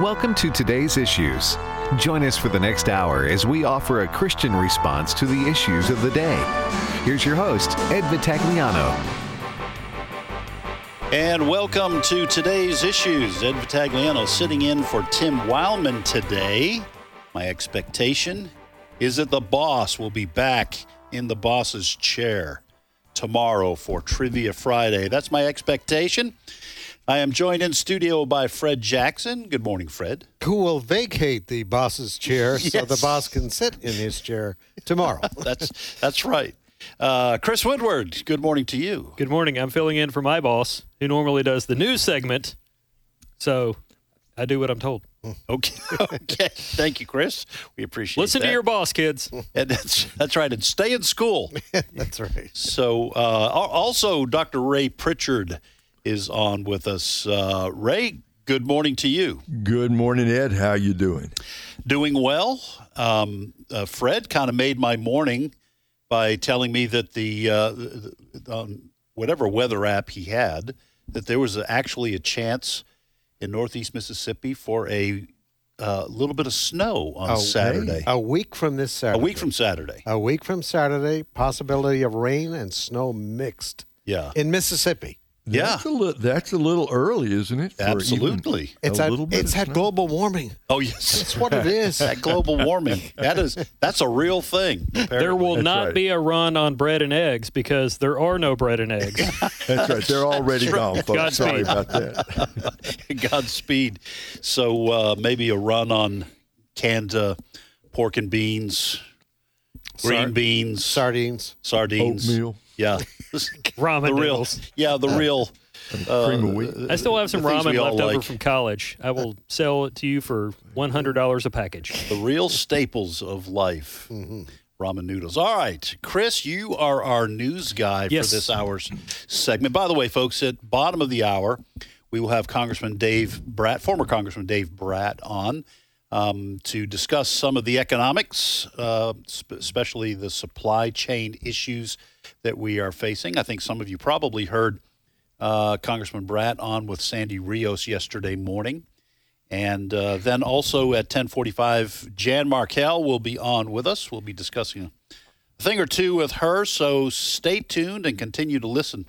Welcome to today's issues. Join us for the next hour as we offer a Christian response to the issues of the day. Here's your host, Ed Vitagliano. And welcome to today's issues. Ed Vitagliano sitting in for Tim Wildmon today. My expectation is that the boss will be back in the boss's chair tomorrow for Trivia Friday. That's my expectation. I am joined in studio by Fred Jackson. Good morning, Fred. Who will vacate the boss's chair so the boss can sit in his chair tomorrow? That's that's right. Uh, Chris Woodward. Good morning to you. Good morning. I'm filling in for my boss, who normally does the news segment. So I do what I'm told. Okay. Okay. Thank you, Chris. We appreciate. It. Listen that. to your boss, kids. And that's that's right. And stay in school. That's right. So, uh, also, Dr. Ray Pritchard is on with us. Uh, Ray, good morning to you. Good morning, Ed. How you doing? Doing well. Um, uh, Fred kind of made my morning by telling me that the, uh, on whatever weather app he had that there was actually a chance in northeast Mississippi for a uh, little bit of snow on Oh, Saturday. A week from this Saturday. A week from Saturday. A week from Saturday, possibility of rain and snow mixed Yeah. in Mississippi. Yeah. That's a, li- that's a little early, isn't it? for even Absolutely. It's a had, little bit it's of had global warming. Oh, yes. That's what it is. that global warming. That is that's a real thing. There will That's not right. be a run on bread and eggs because there are no bread and eggs. That's right. They're already gone, folks. Godspeed. Sorry about that. Godspeed. So uh, maybe a run on canned uh, pork and beans, green Sar- beans, Sardines. sardines, Oatmeal, Yeah, Ramen the real. noodles. Yeah, the real. Uh, cream of wheat. I still have some ramen we all left over from college. I will sell it to you for $100 a package. the real staples of life. Ramen noodles. All right, Chris, you are our news guy Yes. for this hour's segment. By the way, folks, at bottom of the hour, we will have Congressman Dave Brat, former Congressman Dave Brat, on um, to discuss some of the economics, uh, sp- especially the supply chain issues that we are facing. I think some of you probably heard uh, Congressman Brat on with Sandy Rios yesterday morning. And uh, then also at 10:45, Jan Markell will be on with us. We'll be discussing a thing or two with her. So stay tuned and continue to listen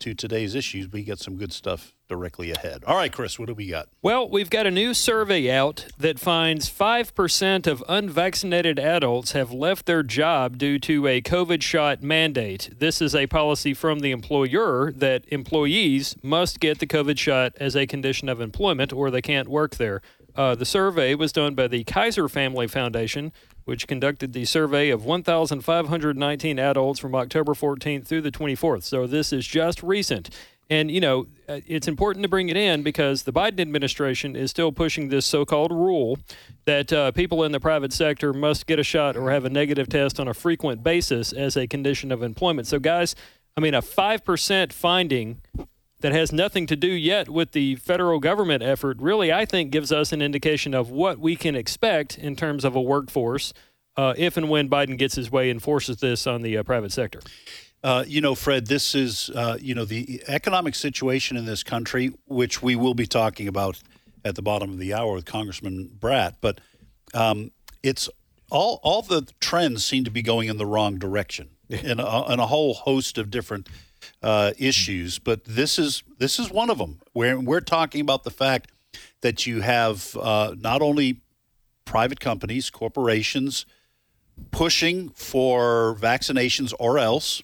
to today's issues. We got some good stuff directly ahead. All right, Chris, what do we got? Well, we've got a new survey out that finds 5% of unvaccinated adults have left their job due to a COVID shot mandate. This is a policy from the employer that employees must get the COVID shot as a condition of employment or they can't work there. Uh, the survey was done by the Kaiser Family Foundation, which conducted the survey of 1,519 adults from October 14th through the 24th. So this is just recent. And, you know, uh, it's important to bring it in because the Biden administration is still pushing this so called rule that uh, people in the private sector must get a shot or have a negative test on a frequent basis as a condition of employment. So, guys, I mean, a 5% finding that has nothing to do yet with the federal government effort really, I think, gives us an indication of what we can expect in terms of a workforce uh, if and when Biden gets his way and forces this on the uh, private sector. Uh, you know, Fred, this is, uh, you know, the economic situation in this country, which we will be talking about at the bottom of the hour with Congressman Brat, but um, it's all, all the trends seem to be going in the wrong direction in a, in a whole host of different uh, issues. But this is, this is one of them where we're talking about the fact that you have uh, not only private companies, corporations pushing for vaccinations or else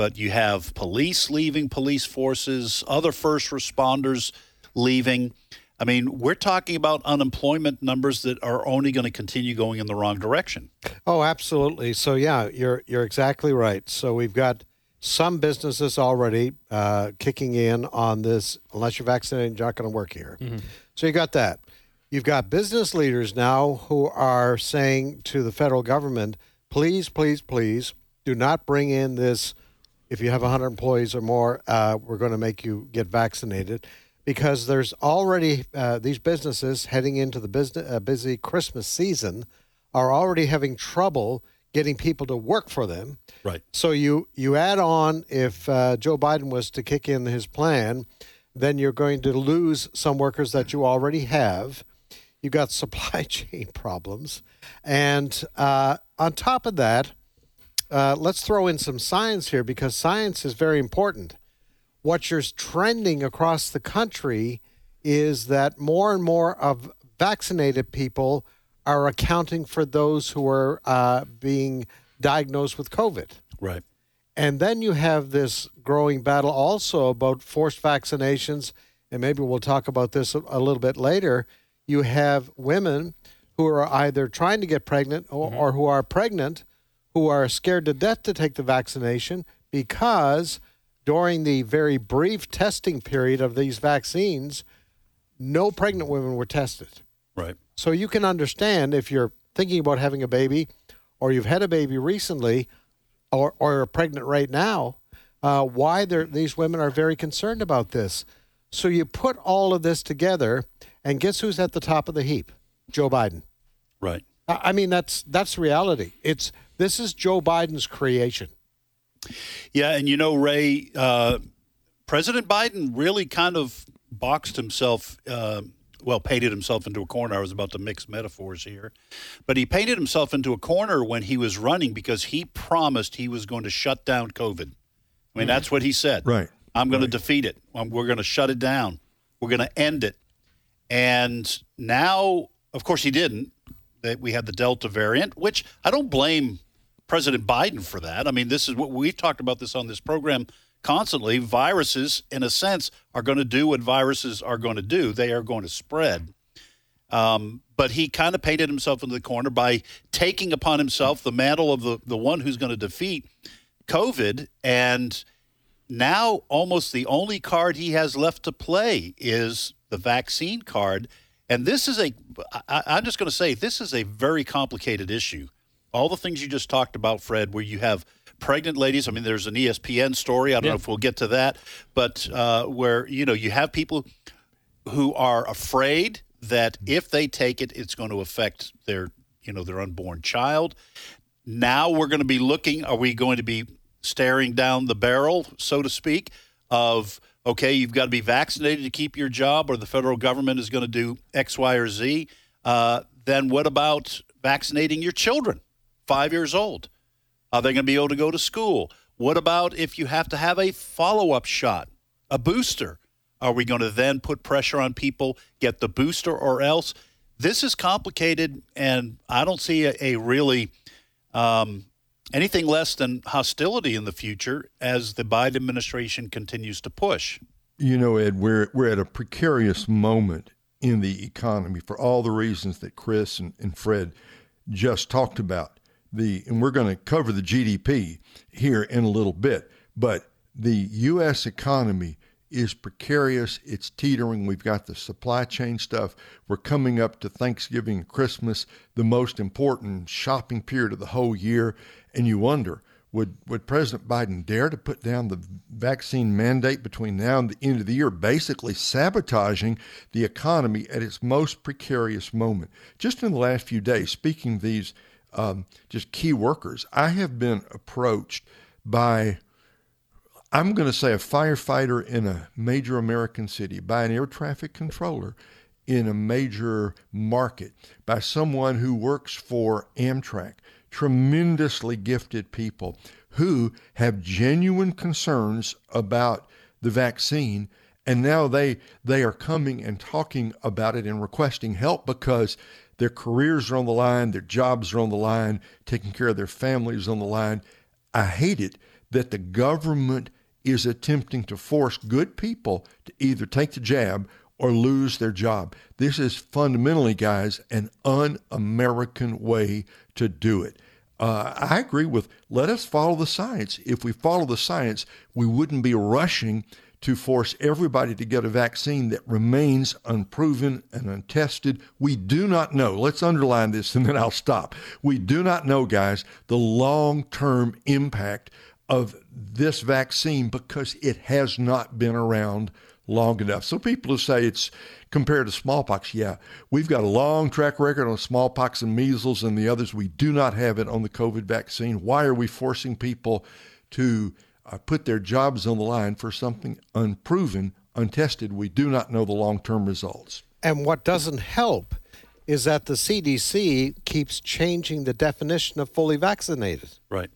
but you have police leaving police forces, other first responders leaving. I mean, we're talking about unemployment numbers that are only going to continue going in the wrong direction. Oh, absolutely. So yeah, you're you're exactly right. So we've got some businesses already uh, kicking in on this. Unless you're vaccinated, you're not going to work here. So you got that. You've got business leaders now who are saying to the federal government, please, please, please, do not bring in this. If you have 100 employees or more, uh, we're going to make you get vaccinated. Because there's already uh, these businesses heading into the business, uh, busy Christmas season are already having trouble getting people to work for them. Right. So you you add on if uh, Joe Biden was to kick in his plan, then you're going to lose some workers that you already have, you got supply chain problems, and uh, on top of that, uh, let's throw in some science here because science is very important. What you're trending across the country is that more and more of vaccinated people are accounting for those who are uh, being diagnosed with COVID. Right. And then you have this growing battle also about forced vaccinations, and maybe we'll talk about this a, little bit later. You have women who are either trying to get pregnant or, or who are pregnant who are scared to death to take the vaccination because during the very brief testing period of these vaccines, no pregnant women were tested. Right. So you can understand if you're thinking about having a baby or you've had a baby recently or, or are pregnant right now, uh, why these women are very concerned about this. So you put all of this together, and guess who's at the top of the heap? Joe Biden. Right. I I mean, that's that's reality. It's this is Joe Biden's creation. Yeah, and you know, Ray, uh, President Biden really kind of boxed himself, uh, well, painted himself into a corner. I was about to mix metaphors here, but he painted himself into a corner when he was running because he promised he was going to shut down COVID. I mean, that's what he said. Right. I'm going to defeat it. Um, We're going to shut it down. We're going to end it. And now, of course, he didn't. That we had the Delta variant, which I don't blame President Biden for that. I mean, this is what we've talked about this on this program constantly. Viruses, in a sense, are going to do what viruses are going to do. They are going to spread. Um, but he kind of painted himself into the corner by taking upon himself the mantle of the, the one who's going to defeat COVID. And now almost the only card he has left to play is the vaccine card. And this is a, I, I'm just going to say, this is a very complicated issue. All the things you just talked about, Fred, where you have pregnant ladies. I mean, there's an ESPN story. I don't know if we'll get to that, but uh, where, you know, you have people who are afraid that if they take it, it's going to affect their, you know, their unborn child. Now we're going to be looking. Are we going to be staring down the barrel, so to speak, of okay, you've got to be vaccinated to keep your job, or the federal government is going to do X, Y, or Z? Uh, then what about vaccinating your children, five years old? Are they going to be able to go to school? What about if you have to have a follow up shot, a booster? Are we going to then put pressure on people, get the booster or else? This is complicated, and I don't see a, a really um, anything less than hostility in the future as the Biden administration continues to push. You know, Ed, we're we're at a precarious moment in the economy for all the reasons that Chris and, and Fred just talked about. The and we're going to cover the GDP here in a little bit, but the U.S. economy is precarious. It's teetering. We've got the supply chain stuff. We're coming up to Thanksgiving Christmas, the most important shopping period of the whole year. And you wonder, would, would President Biden dare to put down the vaccine mandate between now and the end of the year, basically sabotaging the economy at its most precarious moment? Just in the last few days, speaking these um, just key workers, I have been approached by I'm going to say a firefighter in a major American city, by an air traffic controller in a major market, by someone who works for Amtrak, tremendously gifted people who have genuine concerns about the vaccine and now they they are coming and talking about it and requesting help because their careers are on the line, their jobs are on the line, taking care of their families on the line. I hate it that the government is attempting to force good people to either take the jab or lose their job. This is fundamentally, guys, an un American way to do it. Uh, I agree with let us follow the science. If we follow the science, we wouldn't be rushing to force everybody to get a vaccine that remains unproven and untested. We do not know, let's underline this and then I'll stop. We do not know, guys, the long term impact of this vaccine because it has not been around long enough. So people who say it's compared to smallpox, yeah, we've got a long track record on smallpox and measles and the others. We do not have it on the COVID vaccine. Why are we forcing people to uh, put their jobs on the line for something unproven, untested? We do not know the long term results. And what doesn't help is that the CDC keeps changing the definition of fully vaccinated. Right.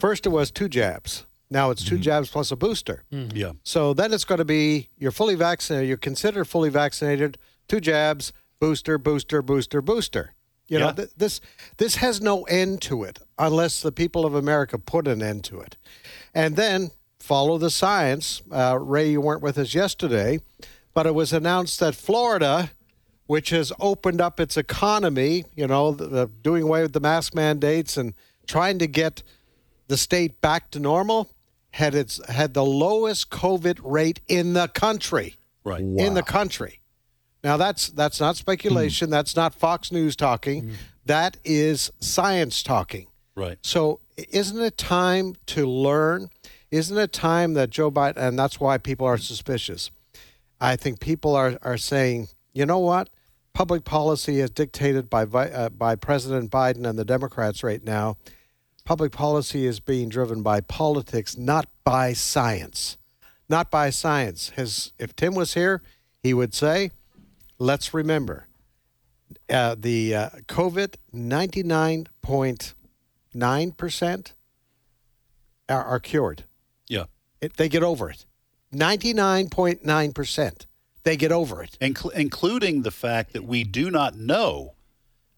First, it was two jabs. Now it's 2 jabs plus a booster. Yeah. So then it's going to be you're fully vaccinated. You're considered fully vaccinated. Two jabs, booster, booster, booster, booster. You know Yeah. th- this this has no end to it unless the people of America put an end to it, and then follow the science. Uh, Ray, you weren't with us yesterday, but it was announced that Florida, which has opened up its economy, you know, the, the, doing away with the mask mandates and trying to get the state back to normal, had its had the lowest COVID rate in the country. Right. In the country. Now that's that's not speculation. That's not Fox News talking. That is science talking. Right. So isn't it time to learn? Isn't it time that Joe Biden and that's why people are suspicious. I think people are are saying, you know what? Public policy is dictated by uh, by President Biden and the Democrats right now. Public policy is being driven by politics, not by science. Not by science. His, if Tim was here, he would say, let's remember uh, the uh, COVID 99.9% are, are cured. Yeah. It, they get over it. 99.9%. They get over it. Incl- including the fact that we do not know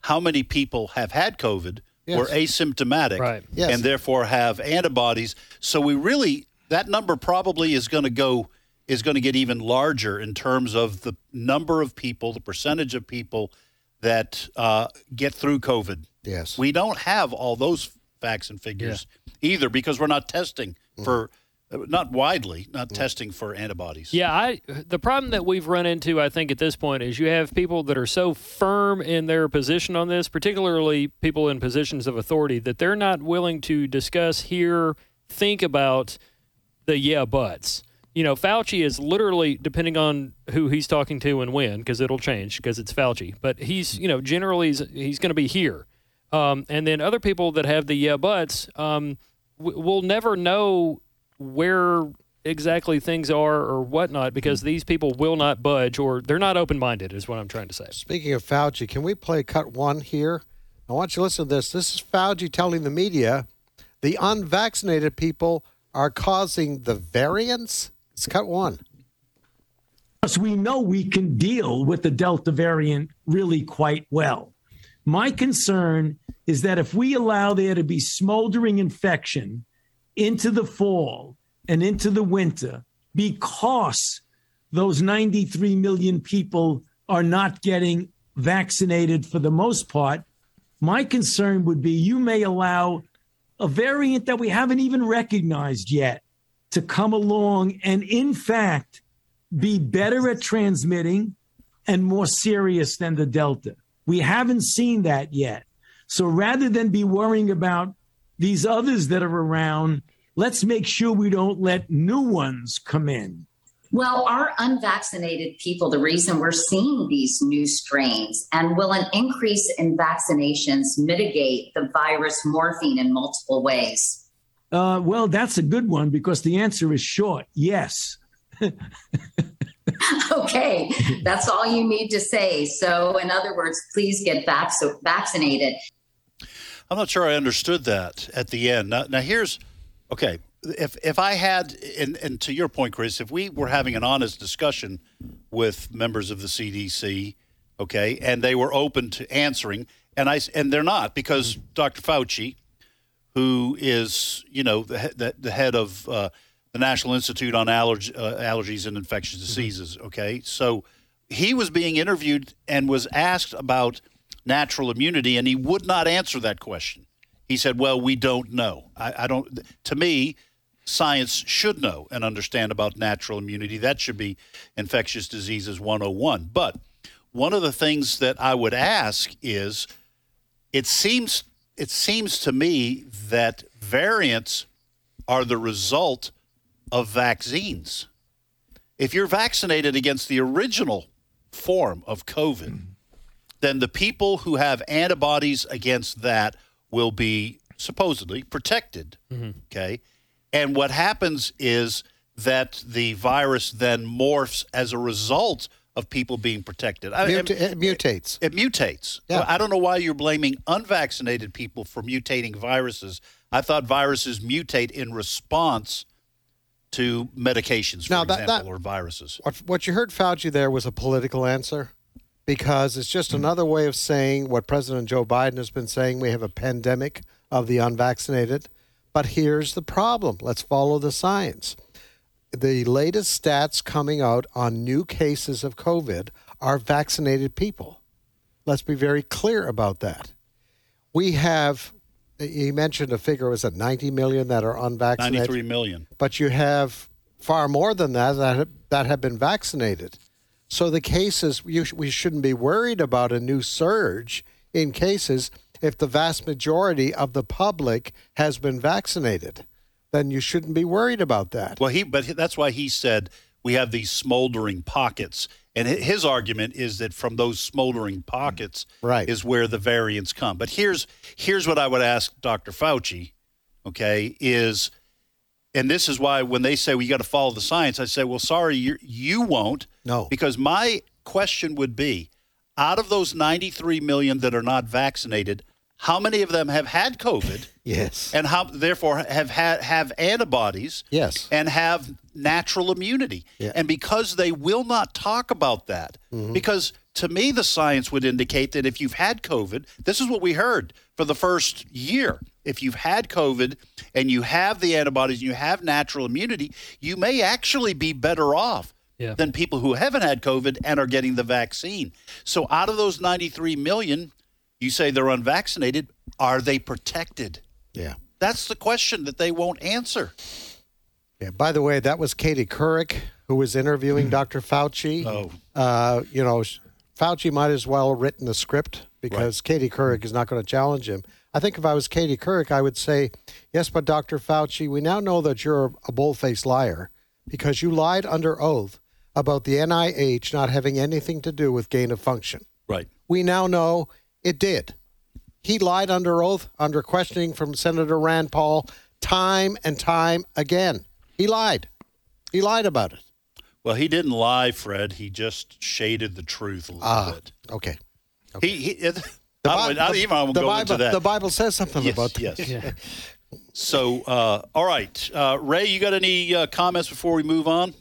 how many people have had COVID, Yes. were asymptomatic, Right. Yes. and therefore have antibodies. So we really that number probably is going to go is going to get even larger in terms of the number of people, the percentage of people that uh, get through COVID. Yes. We don't have all those facts and figures either because we're not testing for uh, not widely, not testing for antibodies. Yeah, I the problem that we've run into, I think, at this point is you have people that are so firm in their position on this, particularly people in positions of authority, that they're not willing to discuss, hear, think about the yeah buts. You know, Fauci is literally depending on who he's talking to and when, because it'll change because it's Fauci. But he's, you know, generally he's, he's going to be here. Um, and then other people that have the yeah buts, um, w- we'll never know where exactly things are or whatnot because these people will not budge or they're not open minded, is what I'm trying to say. Speaking of Fauci, can we play cut one here? I want you to listen to this. This is Fauci telling the media the unvaccinated people are causing the variants. It's cut one. Because we know we can deal with the Delta variant really quite well. My concern is that if we allow there to be smoldering infection into the fall and into the winter because those 93 million people are not getting vaccinated for the most part, my concern would be you may allow a variant that we haven't even recognized yet to come along and, in fact, be better at transmitting and more serious than the Delta. We haven't seen that yet. So rather than be worrying about these others that are around, let's make sure we don't let new ones come in. Well, our unvaccinated people, the reason we're seeing these new strains, and will an increase in vaccinations mitigate the virus morphine in multiple ways? Uh, well, that's a good one because the answer is short yes. okay, that's all you need to say. So, in other words, please get vac- vaccinated. I'm not sure I understood that at the end. Now, now here's okay. If if I had, and, and to your point, Chris, if we were having an honest discussion with members of the CDC, okay, and they were open to answering, and I and they're not because Dr. Fauci, who is you know the the, the head of uh, the National Institute on Allerg- uh, Allergies and Infectious Diseases, okay, so he was being interviewed and was asked about natural immunity, and he would not answer that question. He said, "Well, we don't know. I, I don't. To me, science should know and understand about natural immunity. That should be infectious diseases 101. But one of the things that I would ask is, it seems it seems to me that variants are the result of vaccines. If you're vaccinated against the original form of COVID, mm-hmm. then the people who have antibodies against that will be supposedly protected. Mm-hmm. Okay. And what happens is that the virus then morphs as a result of people being protected. I, it mutates. It mutates. Yeah. I don't know why you're blaming unvaccinated people for mutating viruses. I thought viruses mutate in response to medications, for Now, that- example, that- or viruses. What, what you heard Fauci there was a political answer because it's just hmm. another way of saying what President Joe Biden has been saying. We have a pandemic of the unvaccinated. But here's the problem let's follow the science. The latest stats coming out on new cases of COVID are vaccinated people. Let's be very clear about that. We have, you mentioned a figure, was it 90 million that are unvaccinated? 93 million. but you have far more than that that have, that have been vaccinated. So the cases you, we shouldn't be worried about a new surge in cases if the vast majority of the public has been vaccinated. Then you shouldn't be worried about that. Well, he, but that's why he said we have these smoldering pockets. And his argument is that from those smoldering pockets Right. is where the variants come. But here's here's what I would ask Dr. Fauci, okay, is and this is why when they say we got to follow the science, I say, well, sorry, you you won't. No. Because my question would be, out of those 93 million that are not vaccinated, how many of them have had COVID? Yes. and how therefore have had have antibodies Yes. and have natural immunity Yeah. and because they will not talk about that mm-hmm. because to me the science would indicate that if you've had covid this is what we heard for the first year if you've had covid and you have the antibodies and you have natural immunity you may actually be better off Yeah. than people who haven't had covid and are getting the vaccine so out of those 93 million you say they're unvaccinated are they protected Yeah. that's the question that they won't answer. Yeah. By the way, that was Katie Couric who was interviewing Dr. Fauci. Oh. Uh, you know, Fauci might as well have written the script because Katie Couric is not going to challenge him. I think if I was Katie Couric, I would say, yes, but Dr. Fauci, we now know that you're a bull-faced liar because you lied under oath about the NIH not having anything to do with gain of function. Right. We now know it did. He lied under oath, under questioning from Senator Rand Paul, time and time again. He lied. He lied about it. Well, he didn't lie, Fred. He just shaded the truth a little Ah, bit. okay. He, he it, The, I Bi- would, I don't even want to the go Bible, into that. the Bible says something yes, about that. yes. So, uh, all right, uh, Ray, you got any uh, comments before we move on?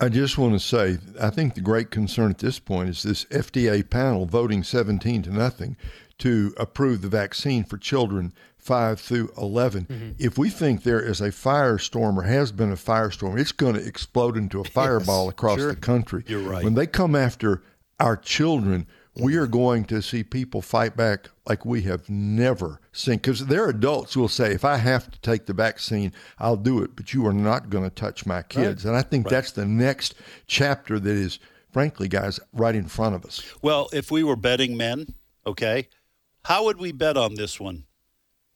I just want to say, I think the great concern at this point is this FDA panel voting 17 to nothing to approve the vaccine for children 5 through 11. Mm-hmm. If we think there is a firestorm or has been a firestorm, it's going to explode into a fireball across the country. You're right. When they come after our children, we are going to see people fight back like we have never seen. Because there are adults will say, if I have to take the vaccine, I'll do it, but you are not going to touch my kids. And I think that's the next chapter that is, frankly, guys, right in front of us. Well, if we were betting men, okay, how would we bet on this one?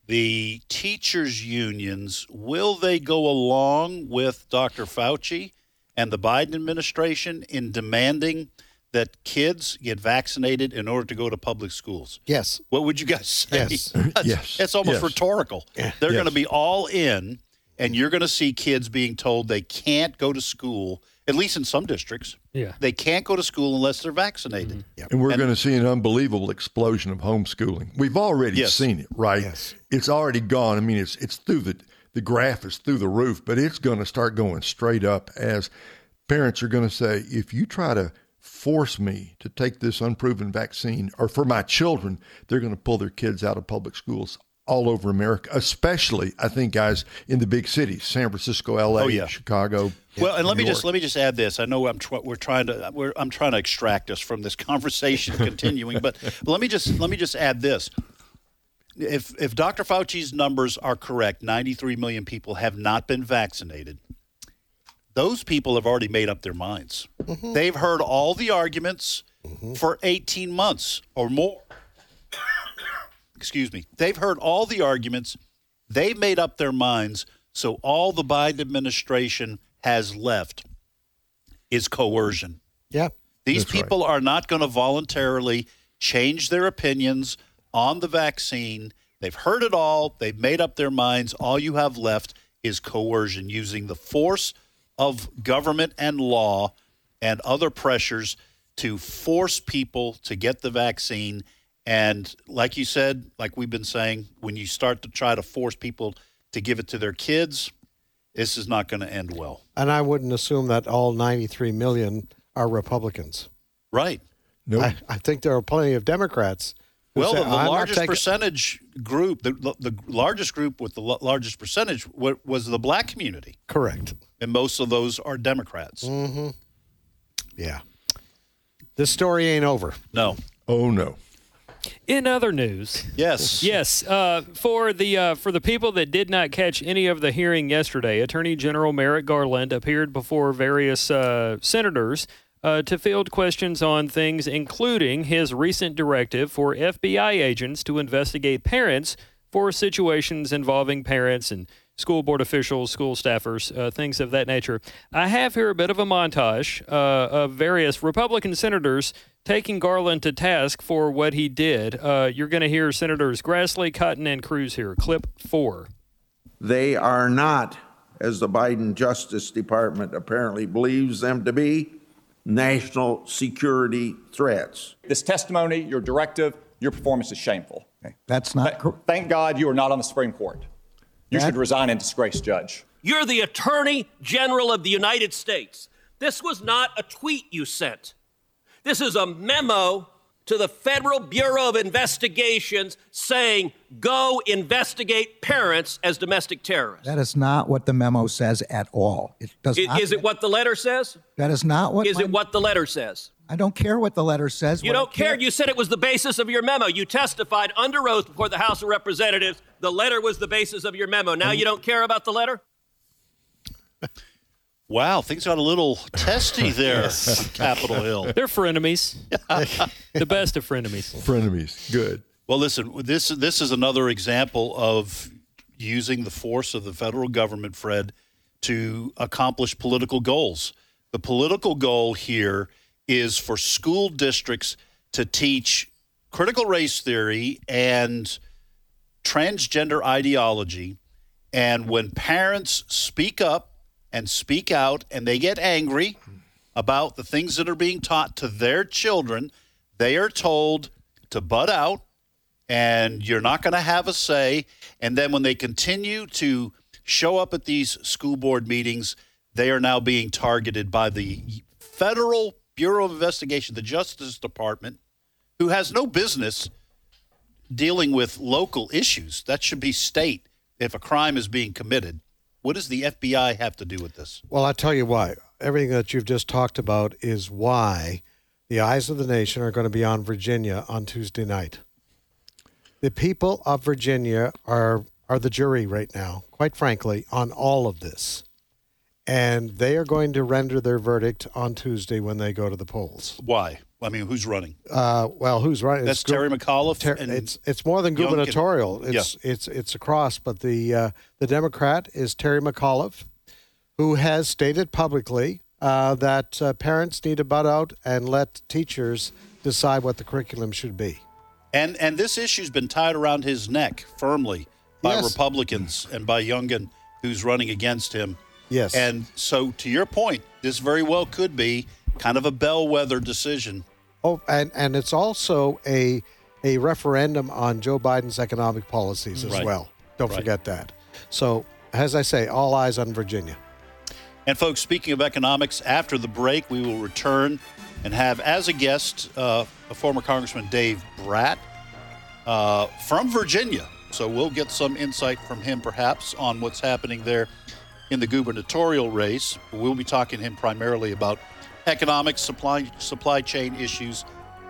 The teachers' unions, will they go along with Dr. Fauci and the Biden administration in demanding that kids get vaccinated in order to go to public schools? Yes. What would you guys say? Yes. That's- Yes. It's almost Yes. rhetorical. They're Yes. going to be all in, and you're going to see kids being told they can't go to school, at least in some districts. Yeah. They can't go to school unless they're vaccinated. Mm-hmm. And we're going to see an unbelievable explosion of homeschooling. We've already Yes. seen it, right? Yes. It's already gone. I mean, it's it's through the the graph is through the roof, but it's going to start going straight up as parents are going to say, if you try to force me to take this unproven vaccine, or for my children, they're going to pull their kids out of public schools all over America, especially I think guys in the big cities, San Francisco, L.A., Oh, yeah. Chicago. Well, and let New me just let me just add this. I know I'm tr- we're trying to we're, I'm trying to extract us from this conversation continuing, but let me just let me just add this. If if Dr. Fauci's numbers are correct, 93 million people have not been vaccinated. Those people have already made up their minds. Mm-hmm. They've heard all the arguments mm-hmm. for 18 months or more. Excuse me. They've heard all the arguments. They've made up their minds. So all the Biden administration has left is coercion. Yeah. These That's right. people are not going to voluntarily change their opinions on the vaccine. They've heard it all. They've made up their minds. All you have left is coercion using the force of government and law and other pressures to force people to get the vaccine. And like you said, like we've been saying, when you start to try to force people to give it to their kids, this is not going to end well. And I wouldn't assume that all 93 million are Republicans. Right. No, I, I think there are plenty of Democrats. Who Well, the, the largest taking-" percentage group, the, the largest group with the largest percentage was the black community, Correct. and most of those are Democrats. Mm. Yeah. This story ain't over. No. oh no. In other news, Yes. Yes, uh, for the uh, for the people that did not catch any of the hearing yesterday, Attorney General Merrick Garland appeared before various uh, senators uh, to field questions on things, including his recent directive for FBI agents to investigate parents for situations involving parents and school board officials, school staffers, uh, things of that nature. I have here a bit of a montage uh, of various Republican senators taking Garland to task for what he did. Uh, you're going to hear Senators Grassley, Cotton, and Cruz here. Clip four. They are not, as the Biden Justice Department apparently believes them to be, national security threats. This testimony, your directive, your performance is shameful. That's not cor- Thank God you are not on the Supreme Court. You That- should resign in disgrace, Judge. You're the Attorney General of the United States. This was not a tweet you sent. This is a memo to the Federal Bureau of Investigations saying, go investigate parents as domestic terrorists. that is not what the memo says at all. It does I- not. Is it what the letter says? That is not what. Is my- it what the letter says? I don't care what the letter says. You What don't care. You said it was the basis of your memo. You testified under oath before the House of Representatives. The letter was the basis of your memo. Now you don't care about the letter? Wow, things got a little testy there on Capitol Hill. They're frenemies. the best of frenemies. Frenemies. Good. Well, listen, this this is another example of using the force of the federal government, Fred, to accomplish political goals. The political goal here is for school districts to teach critical race theory and transgender ideology. And when parents speak up and speak out and they get angry about the things that are being taught to their children, they are told to butt out and you're not going to have a say. And then when they continue to show up at these school board meetings, they are now being targeted by the Federal Bureau of Investigation, the Justice Department, who has no business dealing with local issues. That should be state if a crime is being committed. What does the FBI have to do with this? Well, I tell you why. Everything that you've just talked about is why the eyes of the nation are going to be on Virginia on Tuesday night. The people of Virginia are are the jury right now, quite frankly, on all of this. And they are going to render their verdict on Tuesday when they go to the polls. Why? I mean, who's running? Uh, well, who's running? That's It's Terry McAuliffe. Ter- and it's it's more than gubernatorial. It's it's it's across. But the uh, the Democrat is Terry McAuliffe, who has stated publicly uh, that uh, parents need to butt out and let teachers decide what the curriculum should be. And and this issue's been tied around his neck firmly by Yes. Republicans and by Youngkin, who's running against him. Yes. And so, to your point, this very well could be kind of a bellwether decision. Oh, and and it's also a a referendum on Joe Biden's economic policies as Right. well. Don't Right. forget that. So, as I say, all eyes on Virginia. And folks, speaking of economics, after the break, we will return and have as a guest uh, a former Congressman Dave Brat uh, from Virginia. So we'll get some insight from him, perhaps, on what's happening there in the gubernatorial race. We'll be talking to him primarily about economics, supply supply chain issues,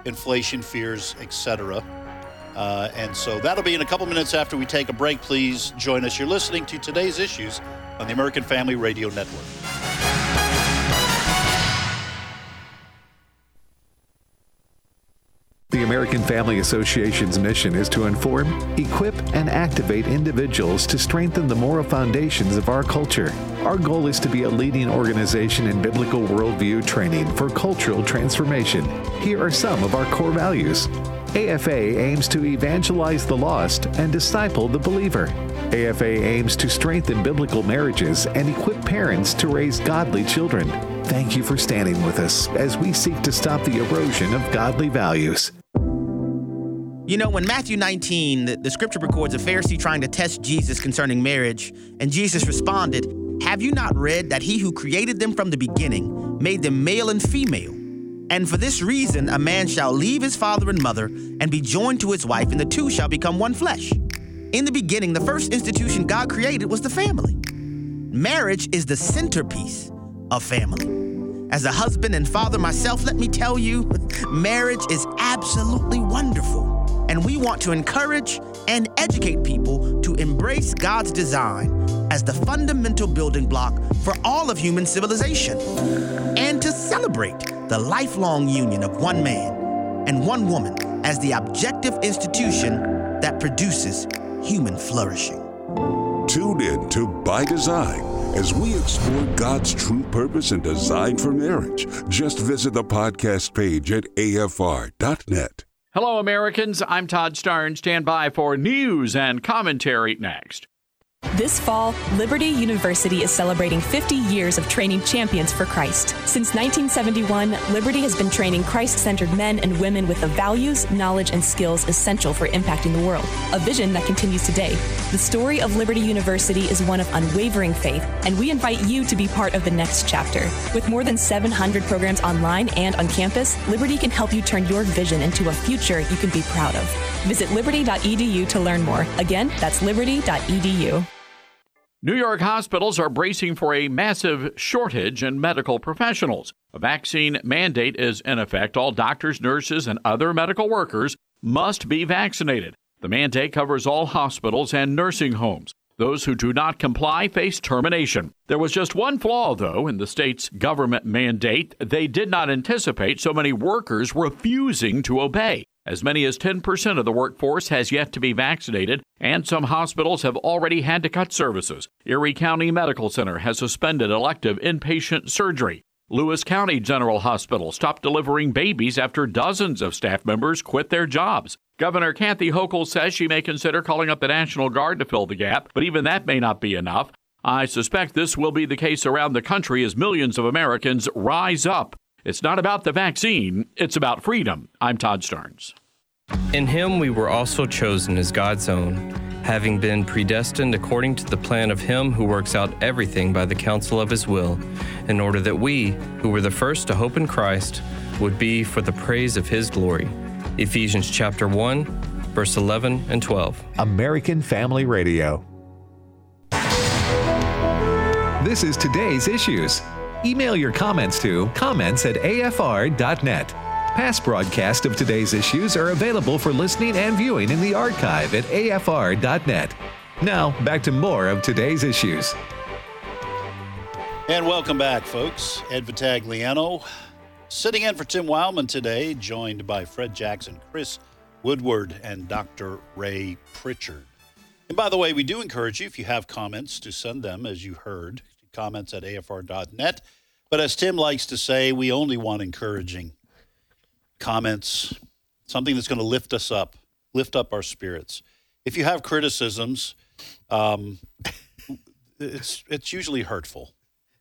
inflation fears, etc. Uh, and so that'll be in a couple minutes after we take a break. Please join us. You're listening to today's issues on the American Family Radio Network. The American Family Association's mission is to inform, equip, and activate individuals to strengthen the moral foundations of our culture. Our goal is to be a leading organization in biblical worldview training for cultural transformation. Here are some of our core values. AFA aims to evangelize the lost and disciple the believer. AFA aims to strengthen biblical marriages and equip parents to raise godly children. Thank you for standing with us as we seek to stop the erosion of godly values. You know, when Matthew 19, the, the scripture records a Pharisee trying to test Jesus concerning marriage, and Jesus responded, Have you not read that he who created them from the beginning made them male and female? And for this reason, a man shall leave his father and mother and be joined to his wife, and the two shall become one flesh. In the beginning, the first institution God created was the family. Marriage is the centerpiece of family. As a husband and father myself, let me tell you, marriage is absolutely wonderful. And we want to encourage and educate people to embrace God's design as the fundamental building block for all of human civilization and to celebrate the lifelong union of one man and one woman as the objective institution that produces human flourishing. Tune in to By Design as we explore God's true purpose and design for marriage. Just visit the podcast page at afr.net. Hello, Americans. I'm Todd Starn. Stand by for news and commentary next. This fall, Liberty University is celebrating 50 years of training champions for Christ. Since 1971, Liberty has been training Christ centered men and women with the values, knowledge, and skills essential for impacting the world, a vision that continues today. The story of Liberty University is one of unwavering faith, and we invite you to be part of the next chapter. With more than 700 programs online and on campus, Liberty can help you turn your vision into a future you can be proud of. Visit liberty.edu to learn more. Again, that's liberty.edu. New York hospitals are bracing for a massive shortage in medical professionals. A vaccine mandate is in effect. All doctors, nurses, and other medical workers must be vaccinated. The mandate covers all hospitals and nursing homes. Those who do not comply face termination. There was just one flaw, though, in the state's government mandate. They did not anticipate so many workers refusing to obey. As many as 10% of the workforce has yet to be vaccinated, and some hospitals have already had to cut services. Erie County Medical Center has suspended elective inpatient surgery. Lewis County General Hospital stopped delivering babies after dozens of staff members quit their jobs. Governor Kathy Hochul says she may consider calling up the National Guard to fill the gap, but even that may not be enough. I suspect this will be the case around the country as millions of Americans rise up it's not about the vaccine, it's about freedom. I'm Todd Starnes. In him we were also chosen as God's own, having been predestined according to the plan of him who works out everything by the counsel of his will, in order that we, who were the first to hope in Christ, would be for the praise of his glory. Ephesians chapter 1, verse 11 and 12. American Family Radio. This is today's issues. Email your comments to comments at afr.net. Past broadcasts of today's issues are available for listening and viewing in the archive at afr.net. Now, back to more of today's issues. And welcome back, folks. Ed Vitagliano sitting in for Tim Wildmon today, joined by Fred Jackson, Chris Woodward, and Dr. Ray Pritchard. And by the way, we do encourage you, if you have comments, to send them, as you heard, comments at afr.net. But as Tim likes to say, we only want encouraging comments, something that's going to lift us up, lift up our spirits. If you have criticisms, um, it's it's usually hurtful,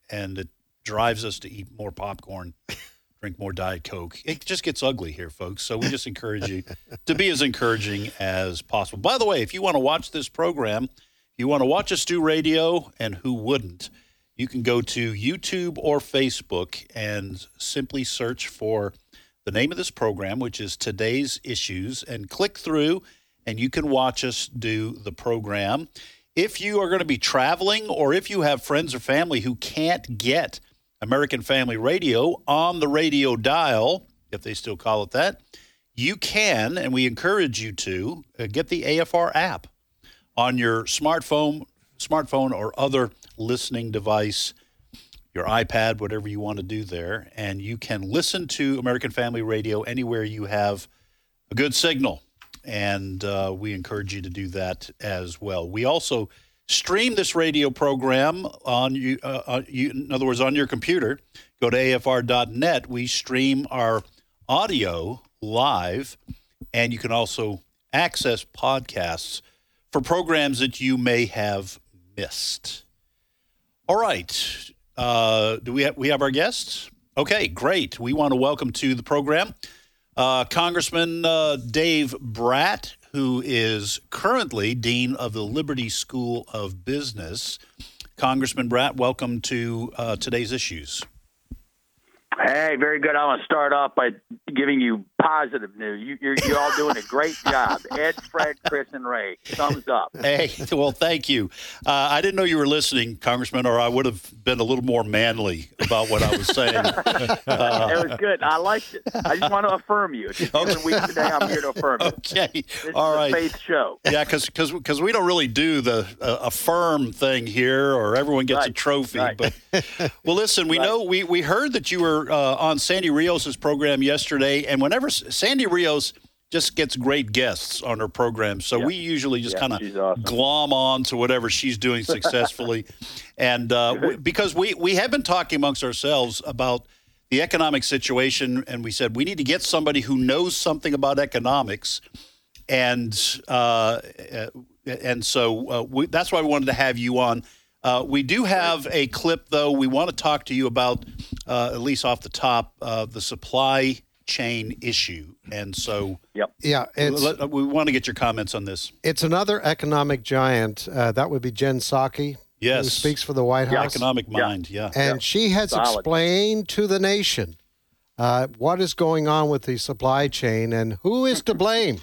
and it drives us to eat more popcorn, drink more diet coke. It just gets ugly here, folks. So we just encourage you to be as encouraging as possible. By the way, if you want to watch this program, you want to watch us do radio, and who wouldn't? You can go to YouTube or Facebook and simply search for the name of this program, which is Today's Issues, and click through, and you can watch us do the program. If you are going to be traveling or if you have friends or family who can't get American Family Radio on the radio dial, if they still call it that, you can, and we encourage you to, uh, get the AFR app on your smartphone, smartphone or other listening device, your iPad, whatever you want to do there, and you can listen to American Family Radio anywhere you have a good signal. And uh, we encourage you to do that as well. We also stream this radio program on you, uh, on you, in other words, on your computer. Go to afr.net. We stream our audio live, and you can also access podcasts for programs that you may have missed. All right. Uh, do we have we have our guests? Okay, great. We want to welcome to the program uh, Congressman uh, Dave Brat, who is currently dean of the Liberty School of Business. Congressman Brat, welcome to uh, today's issues. Hey, very good. I want to start off by giving you positive news. You, you're, you're all doing a great job. Ed, Fred, Chris, and Ray. Thumbs up. Hey, well, thank you. Uh, I didn't know you were listening, Congressman, or I would have been a little more manly about what I was saying. Uh, it was good. I liked it. I just want to affirm you. It's okay. week today. I'm here to affirm you. Okay. This all a faith show. Yeah, because we don't really do the uh, affirm thing here, or everyone gets a trophy. right. But well, listen, we know we we heard that you were uh, on Sandy Rios's program yesterday, and whenever Sandy Rios just gets great guests on her program, so we usually just Yeah, kind of awesome. glom on to whatever she's doing successfully, and uh, w- because we we have been talking amongst ourselves about the economic situation, and we said we need to get somebody who knows something about economics and uh, uh, and so uh, we, that's why we wanted to have you on. Uh, we do have a clip, though. We want to talk to you about, uh, at least off the top, uh, the supply chain issue, and so yep, yeah, it's- let- we want to get your comments on this. It's another economic giant. Uh, that would be Jen Psaki. Yes. Who speaks for the White Yeah, House. economic mind, yeah. And Yeah. she has Solid. explained to the nation uh, what is going on with the supply chain and who is to blame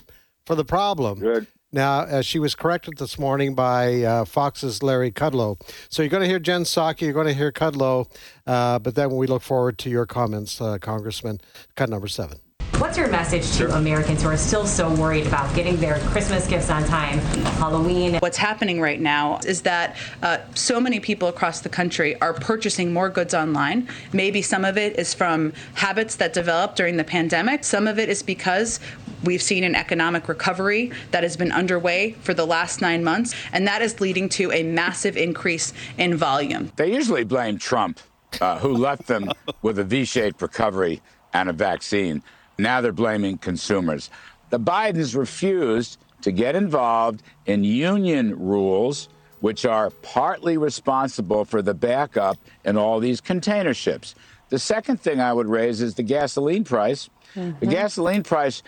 for the problem. Good. Now, uh, she was corrected this morning by uh, Fox's Larry Kudlow. So you're going to hear Jen Psaki, you're going to hear Kudlow, uh, but then we look forward to your comments, uh, Congressman. Cut number seven. What's your message to Americans who are still so worried about getting their Christmas gifts on time, Halloween? What's happening right now is that uh, so many people across the country are purchasing more goods online. Maybe some of it is from habits that developed during the pandemic. Some of it is because we've seen an economic recovery that has been underway for the last nine months, and that is leading to a massive increase in volume. They usually blame Trump, uh, who left them with a V shaped recovery and a vaccine. Now they're blaming consumers. The Bidens refused to get involved in union rules, which are partly responsible for the backup in all these container ships. The second thing I would raise is the gasoline price. The gasoline price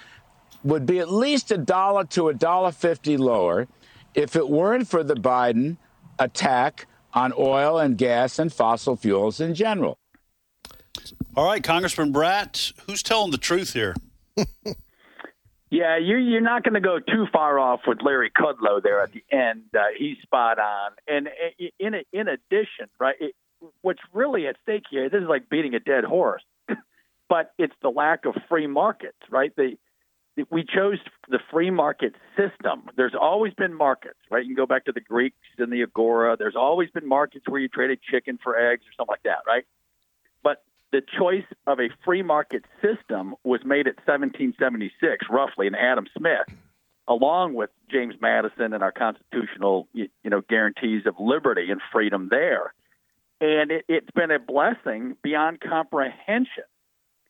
would be at least a dollar to a dollar fifty lower if it weren't for the Biden attack on oil and gas and fossil fuels in general. All right, Congressman Brat, who's telling the truth here? Yeah, you're you're not going to go too far off with Larry Kudlow there at the end. Uh, he's spot on. And uh, in in addition, right, it, what's really at stake here? This is like beating a dead horse, but it's the lack of free markets, right? The we chose the free market system. There's always been markets, right? You can go back to the Greeks and the Agora. There's always been markets where you traded chicken for eggs or something like that, right? But the choice of a free market system was made at 1776, roughly, in Adam Smith, along with James Madison and our constitutional, you, you know, guarantees of liberty and freedom there. And it, it's been a blessing beyond comprehension.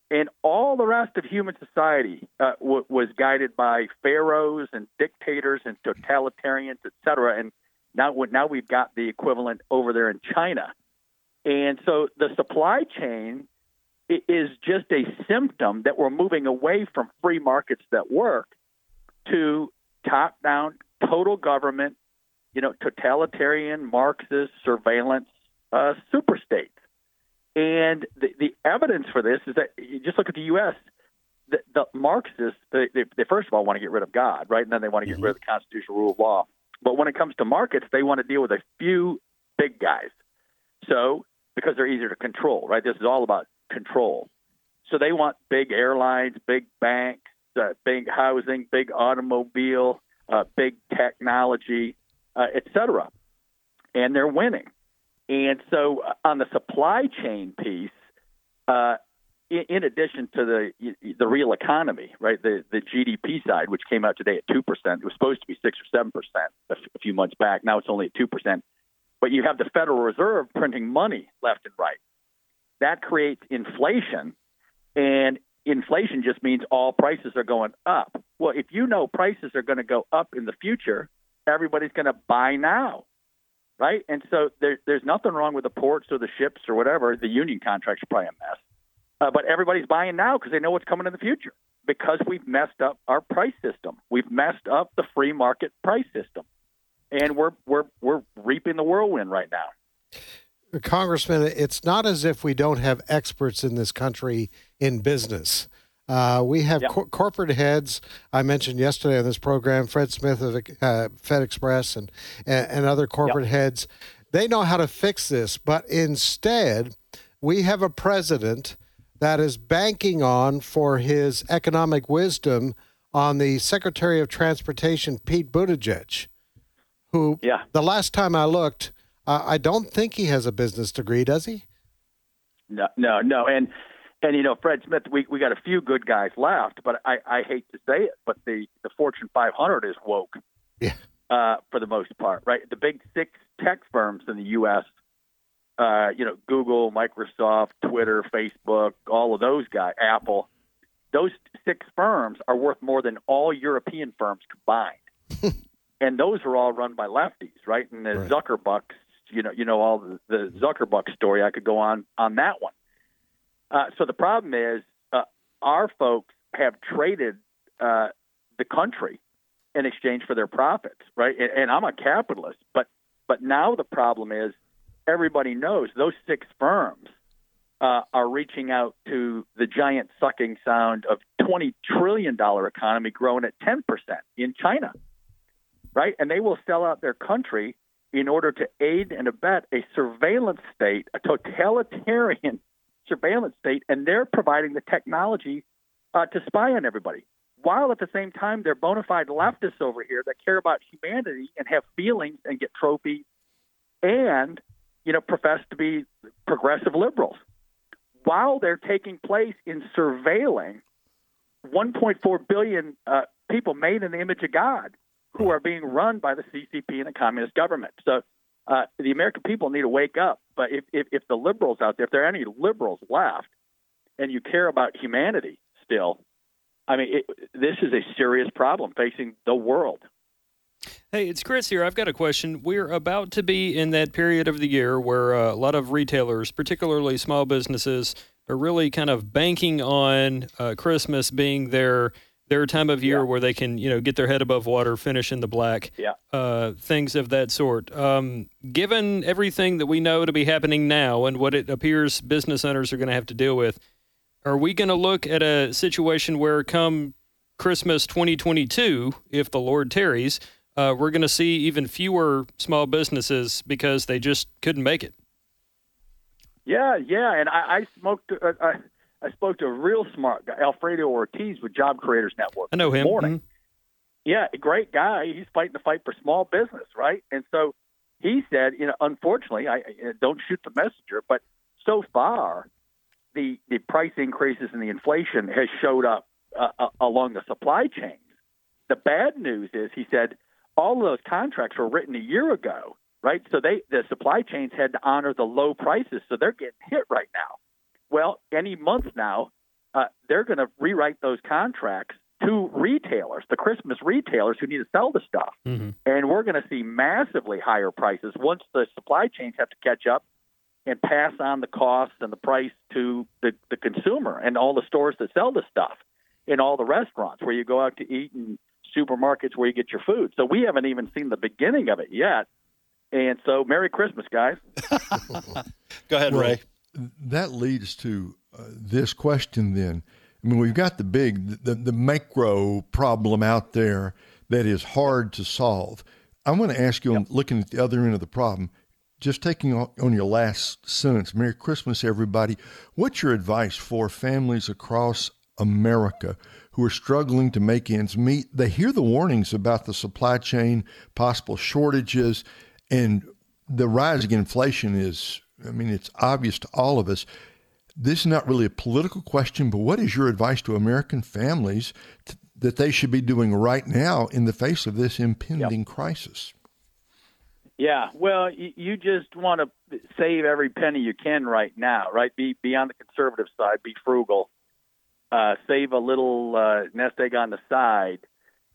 And all the rest of human society uh, w- was guided by pharaohs and dictators and totalitarians, et cetera. And now, now we've got the equivalent over there in China. And so the supply chain is just a symptom that we're moving away from free markets that work to top down, total government, you know, totalitarian, Marxist, surveillance uh, super states. And the, the evidence for this is that you just look at the U.S. The, the Marxists, they, they, they first of all want to get rid of God, right? And then they want to get rid of the constitutional rule of law. But when it comes to markets, they want to deal with a few big guys. So, because they're easier to control, right? This is all about control. So they want big airlines, big banks, uh, big housing, big automobile, uh, big technology, uh, et cetera. And they're winning. And so uh, on the supply chain piece, uh, in, in addition to the the real economy, right, the the GDP side, which came out today at two percent, it was supposed to be six or seven percent a few months back. Now it's only at two percent. But you have the Federal Reserve printing money left and right. That creates inflation, and inflation just means all prices are going up. Well, if you know prices are going to go up in the future, everybody's going to buy now. Right? And so there, there's nothing wrong with the ports or the ships or whatever. The union contracts are probably a mess, uh, but everybody's buying now because they know what's coming in the future. Because we've messed up our price system, we've messed up the free market price system, and we're we're we're reaping the whirlwind right now. Congressman, it's not as if we don't have experts in this country in business. Uh, we have cor- corporate heads. I mentioned yesterday on this program, Fred Smith of uh, Federal Express and, and, and other corporate heads. They know how to fix this, but instead, we have a president that is banking on for his economic wisdom on the Secretary of Transportation, Pete Buttigieg, who, yeah. the last time I looked, uh, I don't think he has a business degree, does he? No, no, no, and and you know Fred Smith, we we got a few good guys left, but I I hate to say it, but the the Fortune 500 is woke, yeah, uh, for the most part, right? The big six tech firms in the U.S. Uh, you know, Google, Microsoft, Twitter, Facebook, all of those guys, Apple, those six firms are worth more than all European firms combined. and those are all run by lefties, right? And the Zuckerbucks, you know, you know all the, the Zuckerbuck story. I could go on on that one. Uh, so the problem is, uh, our folks have traded uh, the country in exchange for their profits, right? And, and I'm a capitalist, but but now the problem is, everybody knows those six firms uh, are reaching out to the giant sucking sound of twenty trillion dollar economy growing at ten percent in China right? And they will sell out their country in order to aid and abet a surveillance state, a totalitarian surveillance state, and they're providing the technology uh, to spy on everybody. While at the same time, they're bona fide leftists over here that care about humanity and have feelings and get trophies, and you know profess to be progressive liberals. While they're taking place in surveilling 1.4 billion uh, people made in the image of God who are being run by the CCP and the communist government. So uh, the American people need to wake up. But if, if, if the liberals out there, if there are any liberals left, and you care about humanity still, I mean, it, this is a serious problem facing the world. Hey, it's Chris here. I've got a question. We're about to be in that period of the year where uh, a lot of retailers, particularly small businesses, are really kind of banking on uh, Christmas being their their time of year where they can, you know, get their head above water, finish in the black, Yeah. uh, things of that sort. Um, given everything that we know to be happening now and what it appears business owners are going to have to deal with, are we going to look at a situation where come Christmas 2022, if the Lord tarries, uh, we're going to see even fewer small businesses because they just couldn't make it? Yeah, yeah, and I, I smoked. Uh, I, I spoke to a real smart guy, Alfredo Ortiz with Job Creators Network. I know him. Morning. Yeah, great guy. He's fighting the fight for small business, right? And so he said, you know, unfortunately, I, I don't shoot the messenger, but so far, the the price increases and the inflation has showed up uh, uh, along the supply chains. The bad news is, he said, all of those contracts were written a year ago, right? So they the supply chains had to honor the low prices, so they're getting hit right now. Well, any month now, uh, they're going to rewrite those contracts to retailers, the Christmas retailers who need to sell the stuff. Mm-hmm. And we're going to see massively higher prices once the supply chains have to catch up and pass on the costs and the price to the, the consumer and all the stores that sell the stuff and all the restaurants where you go out to eat and supermarkets where you get your food. So we haven't even seen the beginning of it yet. And so, Merry Christmas, guys. Go ahead, Well, Ray. That leads to uh, this question then. I mean, we've got the big, the, the macro problem out there that is hard to solve. I'm going to ask you, on looking at the other end of the problem, just taking on your last sentence, Merry Christmas, everybody. What's your advice for families across America who are struggling to make ends meet? They hear the warnings about the supply chain, possible shortages, and the rising inflation is, I mean, it's obvious to all of us. This is not really a political question, but what is your advice to American families t- that they should be doing right now in the face of this impending crisis? Yeah, well, you, you just want to save every penny you can right now, right? Be be on the conservative side, be frugal, uh, save a little uh, nest egg on the side,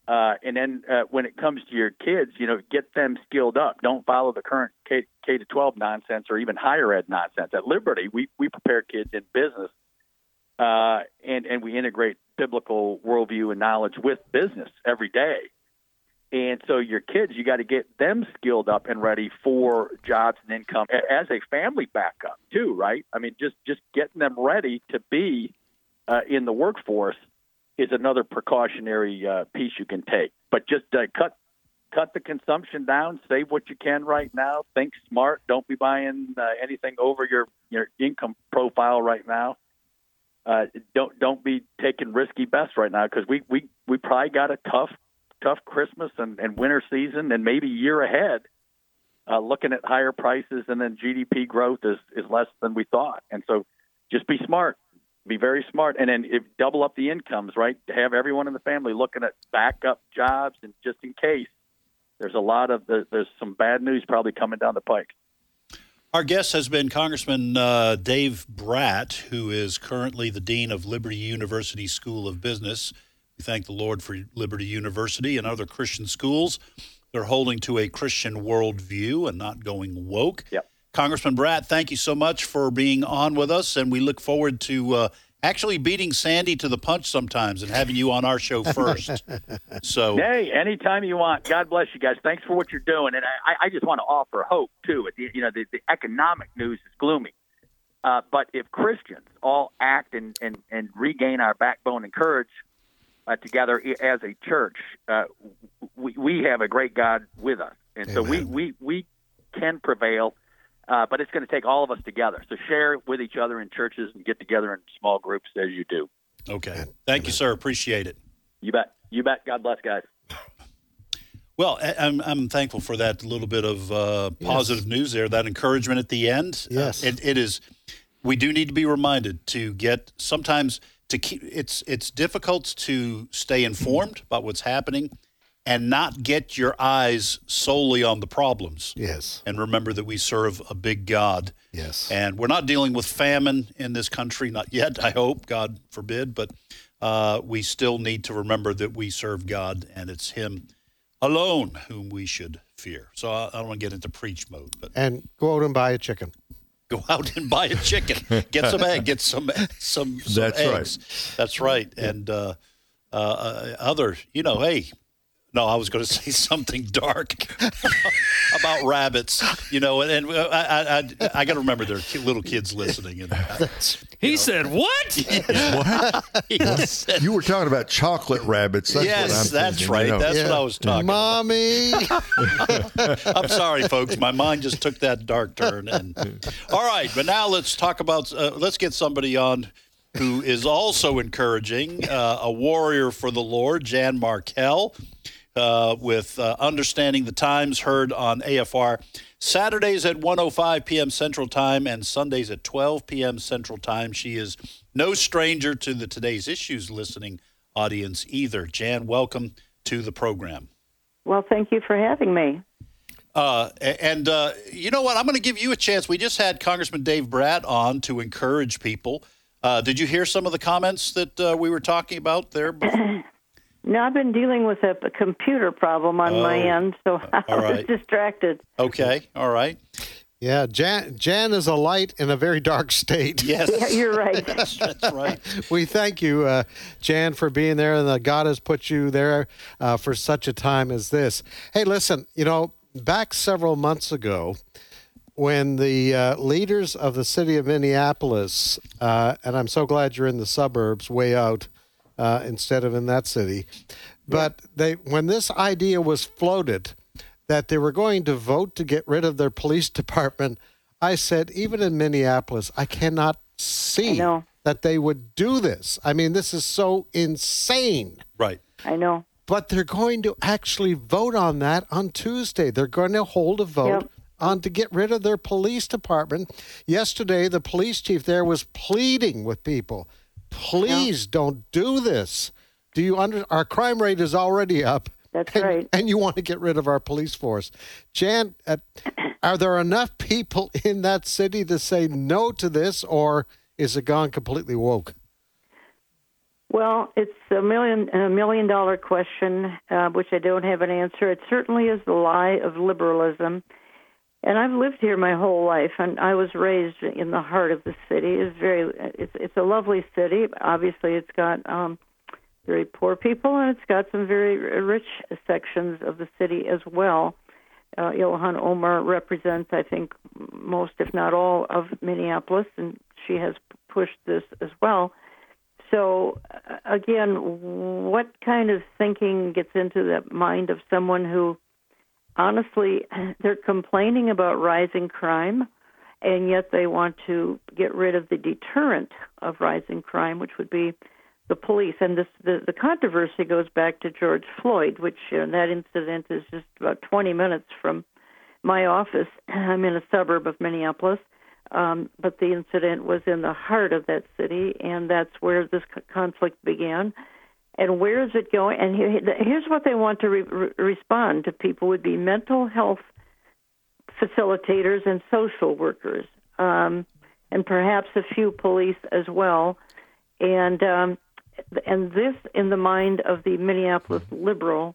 Uh, and then uh, when it comes to your kids, you know, get them skilled up. Don't follow the current K, K to 12 nonsense or even higher ed nonsense. At Liberty, we, we prepare kids in business uh, and, and we integrate biblical worldview and knowledge with business every day. And so your kids, you got to get them skilled up and ready for jobs and income as a family backup too, right? I mean, just just getting them ready to be uh, in the workforce is another precautionary uh, piece you can take. But just uh, cut cut the consumption down, save what you can right now. Think smart. Don't be buying uh, anything over your your income profile right now. Uh, don't don't be taking risky bets right now because we we we probably got a tough tough Christmas and, and winter season and maybe year ahead. Uh, looking at higher prices and then GDP growth is is less than we thought, and so just be smart, be very smart, and then if, double up the incomes. Right, have everyone in the family looking at backup jobs and just in case. There's a lot of there's some bad news probably coming down the pike. Our guest has been Congressman uh, Dave Brat, who is currently the Dean of Liberty University School of Business. We thank the Lord for Liberty University and other Christian schools. They're holding to a Christian worldview and not going woke. Yep. Congressman Brat, thank you so much for being on with us, and we look forward to uh, actually beating Sandy to the punch sometimes and having you on our show first. so, hey, anytime you want. God bless you guys. Thanks for what you're doing, and I, I just want to offer hope too. You know, the, the economic news is gloomy, uh, but if Christians all act and, and, and regain our backbone and courage uh, together as a church, uh, we, we have a great God with us, and so we, we we can prevail. Uh, but it's going to take all of us together. So share with each other in churches and get together in small groups as you do. Okay. Thank you, sir. Appreciate it. You bet. You bet. God bless, guys. Well, I- I'm, I'm thankful for that little bit of uh, positive news there, that encouragement at the end. Yes. Uh, it, it is, we do need to be reminded to get sometimes to keep, it's, it's difficult to stay informed about what's happening and not get your eyes solely on the problems. Yes. And remember that we serve a big God. Yes. And we're not dealing with famine in this country, not yet, I hope, God forbid, but uh, we still need to remember that we serve God and it's Him alone whom we should fear. So I, I don't want to get into preach mode, but And go out and buy a chicken. go out and buy a chicken, get some egg, get some some, some That's right. That's right. And uh, uh, uh, other, you know, hey. No, I was going to say something dark about rabbits, you know, and, and uh, I, I, I, I got to remember there are little kids listening. And He said, "What?" What? He said- You were talking about chocolate rabbits. That's yes, what I'm that's thinking, right. you know. That's what I was talking about. Mommy. I'm sorry, folks. My mind just took that dark turn. And all right, but now let's talk about. Uh, let's get somebody on who is also encouraging uh, a warrior for the Lord, Jan Markell, uh, with uh, understanding the times heard on AFR Saturdays at 1:05 p.m. Central Time and Sundays at 12 p.m. Central Time. She is no stranger to the today's issues listening audience either. Jan, welcome to the program. Well, thank you for having me. Uh, and uh, you know what? I'm going to give you a chance. We just had Congressman Dave Brat on to encourage people. Uh, did you hear some of the comments that uh, we were talking about there? No, I've been dealing with a, a computer problem on my Oh, end, so I was right. distracted. Okay, all right. Yeah, Jan, Jan is a light in a very dark state. Yes. Yeah, you're right. That's, that's right. we thank you, uh, Jan, for being there, and that God has put you there uh, for such a time as this. Hey, listen, you know, back several months ago, when the uh, leaders of the city of Minneapolis, uh, and I'm so glad you're in the suburbs, way out uh, instead of in that city, but they when this idea was floated that they were going to vote to get rid of their police department, I said, even in Minneapolis, I cannot see that they would do this. I mean, this is so insane. Right. I know. But they're going to actually vote on that on Tuesday. They're going to hold a vote Yep. on to get rid of their police department. Yesterday, the police chief there was pleading with people, please don't do this. Do you under our crime rate is already up. That's and, right. And you want to get rid of our police force. Jan, uh, are there enough people in that city to say no to this, or is it gone completely woke? Well, it's a million a million dollar question, uh, which I don't have an answer. It certainly is the lie of liberalism, and I've lived here my whole life, and I was raised in the heart of the city. It's very it's it's a lovely city. Obviously, it's got um, very poor people, and it's got some very rich sections of the city as well. Uh, Ilhan Omar represents, I think, most, if not all, of Minneapolis, and she has pushed this as well. So, uh, again, what kind of thinking gets into the mind of someone who, honestly, they're complaining about rising crime, and yet they want to get rid of the deterrent of rising crime, which would be the police. And this, the, the controversy goes back to George Floyd, which uh, that incident is just about 20 minutes from my office. I'm in a suburb of Minneapolis. Um, but the incident was in the heart of that city, and that's where this conflict began. And where is it going? And here's what they want to re- re- respond to people would be mental health facilitators and social workers, um, and perhaps a few police as well. And um, and this, in the mind of the Minneapolis liberal,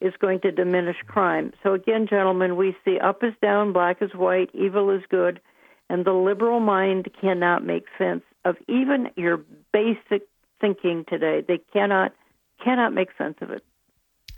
is going to diminish crime. So again, gentlemen, we see up is down, black is white, evil is good and the liberal mind cannot make sense of even your basic thinking today. They cannot cannot make sense of it.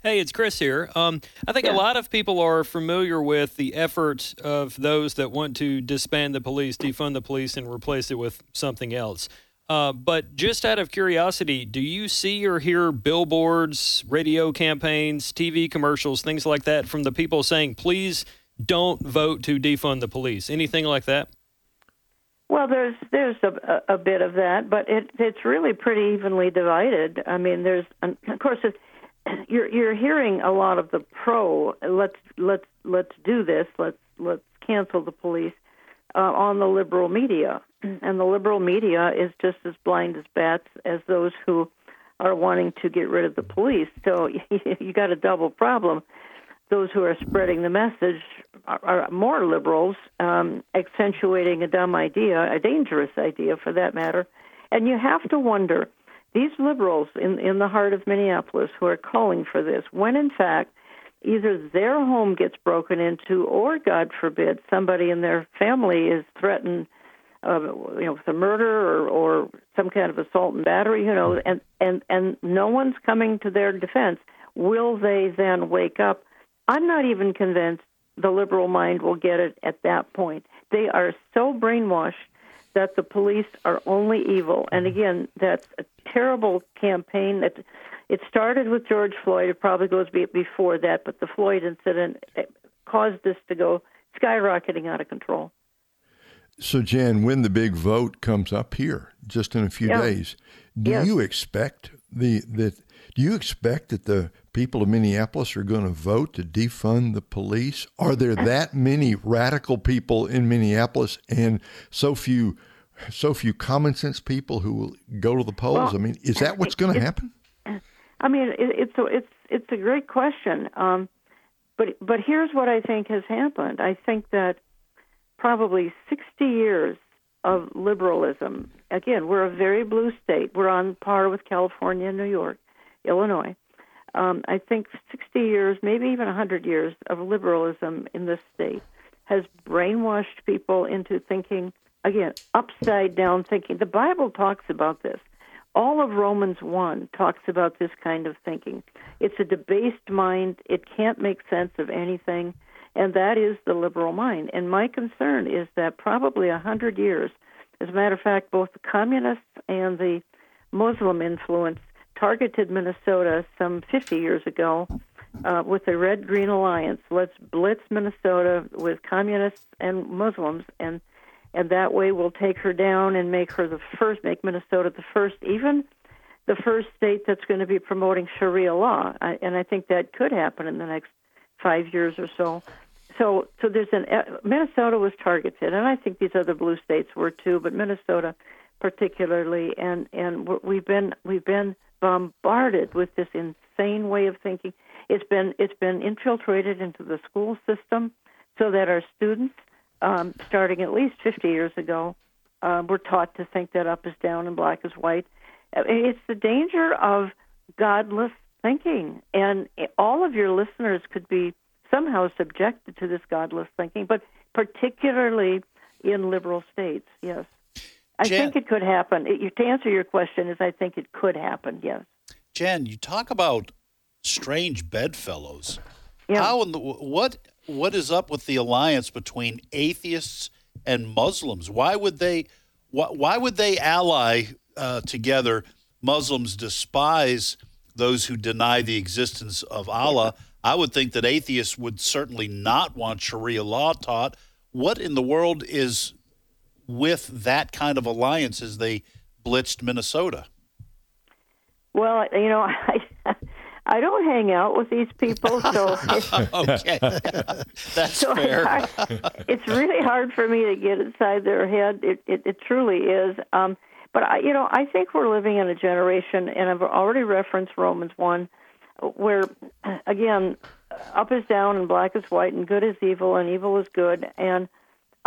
Hey, it's Chris here. Um, I think yeah. a lot of people are familiar with the efforts of those that want to disband the police, defund the police, and replace it with something else. Uh, but just out of curiosity, do you see or hear billboards, radio campaigns, TV commercials, things like that from the people saying, please don't vote to defund the police? Anything like that? Well, there's there's a, a bit of that, but it it's really pretty evenly divided. I mean, there's of course it, you're you're hearing a lot of the pro let's let's let's do this let's let's cancel the police uh, on the liberal media, and the liberal media is just as blind as bats as those who are wanting to get rid of the police. So you got a double problem those who are spreading the message are, are more liberals, um, accentuating a dumb idea, a dangerous idea for that matter. And you have to wonder these liberals in, in the heart of Minneapolis who are calling for this, when in fact either their home gets broken into or, God forbid, somebody in their family is threatened. Uh, you know, with a murder or, or some kind of assault and battery, you know, and and and no one's coming to their defense. Will they then wake up I'm not even convinced the liberal mind will get it at that point. They are so brainwashed that the police are only evil. And mm-hmm. again, that's a terrible campaign that it started with George Floyd. It probably goes before that, but the Floyd incident caused this to go skyrocketing out of control. So, Jan, when the big vote comes up here, just in a few yeah. days, do yes. you expect the that you expect that the people of Minneapolis are going to vote to defund the police? Are there that many radical people in Minneapolis and so few so few common sense people who will go to the polls? Well, I mean, is that what's going to happen? I mean, it, it's a, it's it's a great question. Um, but but here's what I think has happened. I think that probably 60 years of liberalism. Again, we're a very blue state. We're on par with California and New York, Illinois um, I think 60 years, maybe even 100 years of liberalism in this state has brainwashed people into thinking, again, upside down thinking. The Bible talks about this. All of Romans 1 talks about this kind of thinking. It's a debased mind, it can't make sense of anything, and that is the liberal mind. And my concern is that probably a 100 years, as a matter of fact, both the communists and the Muslim influence targeted Minnesota some 50 years ago uh, with the Red Green Alliance. Let's blitz Minnesota with communists and Muslims, and and that way we'll take her down and make her the first, make Minnesota the first, even the first state that's going to be promoting Sharia law. I, and I think that could happen in the next five years or so. So, so there's an uh, Minnesota was targeted, and I think these other blue states were too, but Minnesota particularly, and and we've been we've been bombarded with this insane way of thinking. It's been it's been infiltrated into the school system, so that our students, um, starting at least 50 years ago, uh, were taught to think that up is down and black is white, It's the danger of godless thinking, and all of your listeners could be somehow subjected to this godless thinking, but particularly in liberal states. Yes, I Jan- think it could happen. It, to answer your question, is I think it could happen. Yes. Jen, you talk about strange bedfellows. Yeah. How in the what what is up with the alliance between atheists and Muslims? Why would they why, why would they ally uh, together? Muslims despise those who deny the existence of Allah. I would think that atheists would certainly not want Sharia law taught. What in the world is with that kind of alliance as they blitzed Minnesota? Well, you know, I I don't hang out with these people, so okay, that's so it's fair. hard- It's really hard for me to get inside their head. It it, it truly is. Um, but I, you know, I think we're living in a generation, and I've already referenced Romans one, where again, up is down and black is white, and good is evil and evil is good, and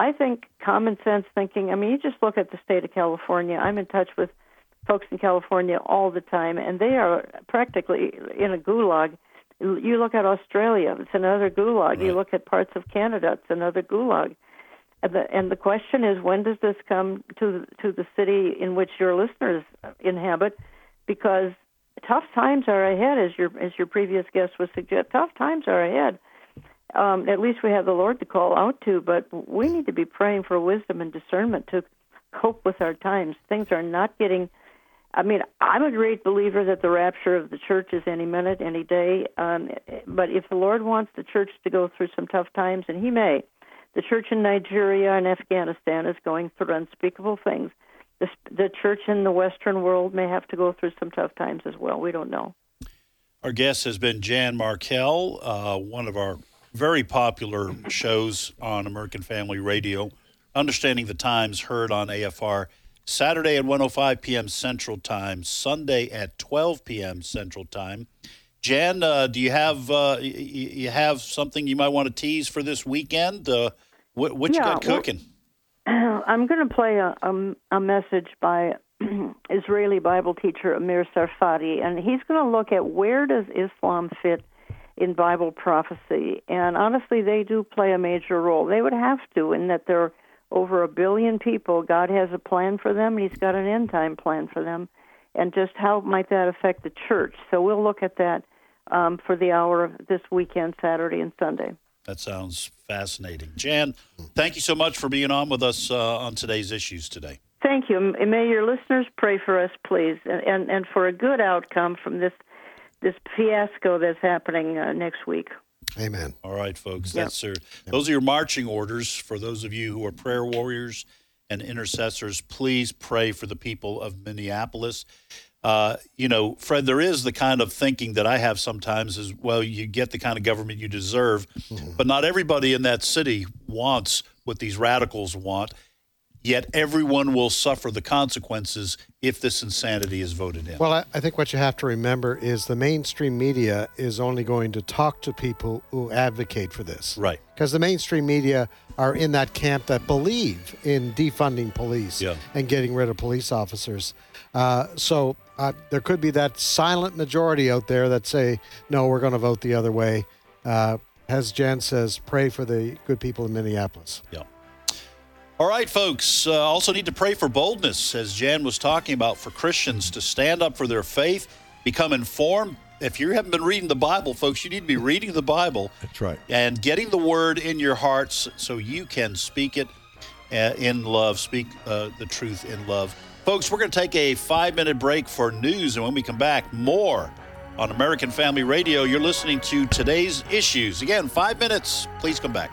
I think common sense thinking. I mean, you just look at the state of California. I'm in touch with folks in California all the time, and they are practically in a gulag. You look at Australia; it's another gulag. You look at parts of Canada; it's another gulag. And the, and the question is, when does this come to to the city in which your listeners inhabit? Because tough times are ahead, as your as your previous guest was suggest. Tough times are ahead. Um, at least we have the Lord to call out to, but we need to be praying for wisdom and discernment to cope with our times. Things are not getting. I mean, I'm a great believer that the rapture of the church is any minute, any day. Um, but if the Lord wants the church to go through some tough times, and He may, the church in Nigeria and Afghanistan is going through unspeakable things. The, the church in the Western world may have to go through some tough times as well. We don't know. Our guest has been Jan Markell, uh, one of our very popular shows on American Family Radio. Understanding the Times, heard on AFR Saturday at 105 p.m. Central Time, Sunday at 12 p.m. Central Time. Jan, uh, do you have uh, y- you have something you might want to tease for this weekend? Uh, what, what you Yeah, got well- cooking? I'm going to play a, a, a message by Israeli Bible teacher Amir Sarfati, and he's going to look at where does Islam fit in Bible prophecy. And honestly, they do play a major role. They would have to, in that there are over a billion people. God has a plan for them, and He's got an end time plan for them. And just how might that affect the church? So we'll look at that um, for the hour of this weekend, Saturday and Sunday. That sounds fascinating. Jan, thank you so much for being on with us uh, on today's issues today. Thank you. And May your listeners pray for us, please, and and, and for a good outcome from this this fiasco that's happening uh, next week. Amen. All right, folks. Yeah. That's your, those are your marching orders for those of you who are prayer warriors and intercessors. Please pray for the people of Minneapolis. Uh, you know, Fred, there is the kind of thinking that I have sometimes is, well, you get the kind of government you deserve, but not everybody in that city wants what these radicals want. Yet everyone will suffer the consequences if this insanity is voted in. Well, I, I think what you have to remember is the mainstream media is only going to talk to people who advocate for this. Right. Because the mainstream media are in that camp that believe in defunding police Yeah. and getting rid of police officers. Uh, so uh, there could be that silent majority out there that say, no, we're going to vote the other way. Uh, as Jan says, pray for the good people in Minneapolis. Yeah. All right, folks. Uh, also need to pray for boldness, as Jan was talking about, for Christians to stand up for their faith, become informed. If you haven't been reading the Bible, folks, you need to be reading the Bible. That's right. And getting the word in your hearts so you can speak it uh, in love, speak uh, the truth in love. Folks, we're going to take a five minute break for news. And when we come back, more on American Family Radio. You're listening to today's issues. Again, five minutes. Please come back.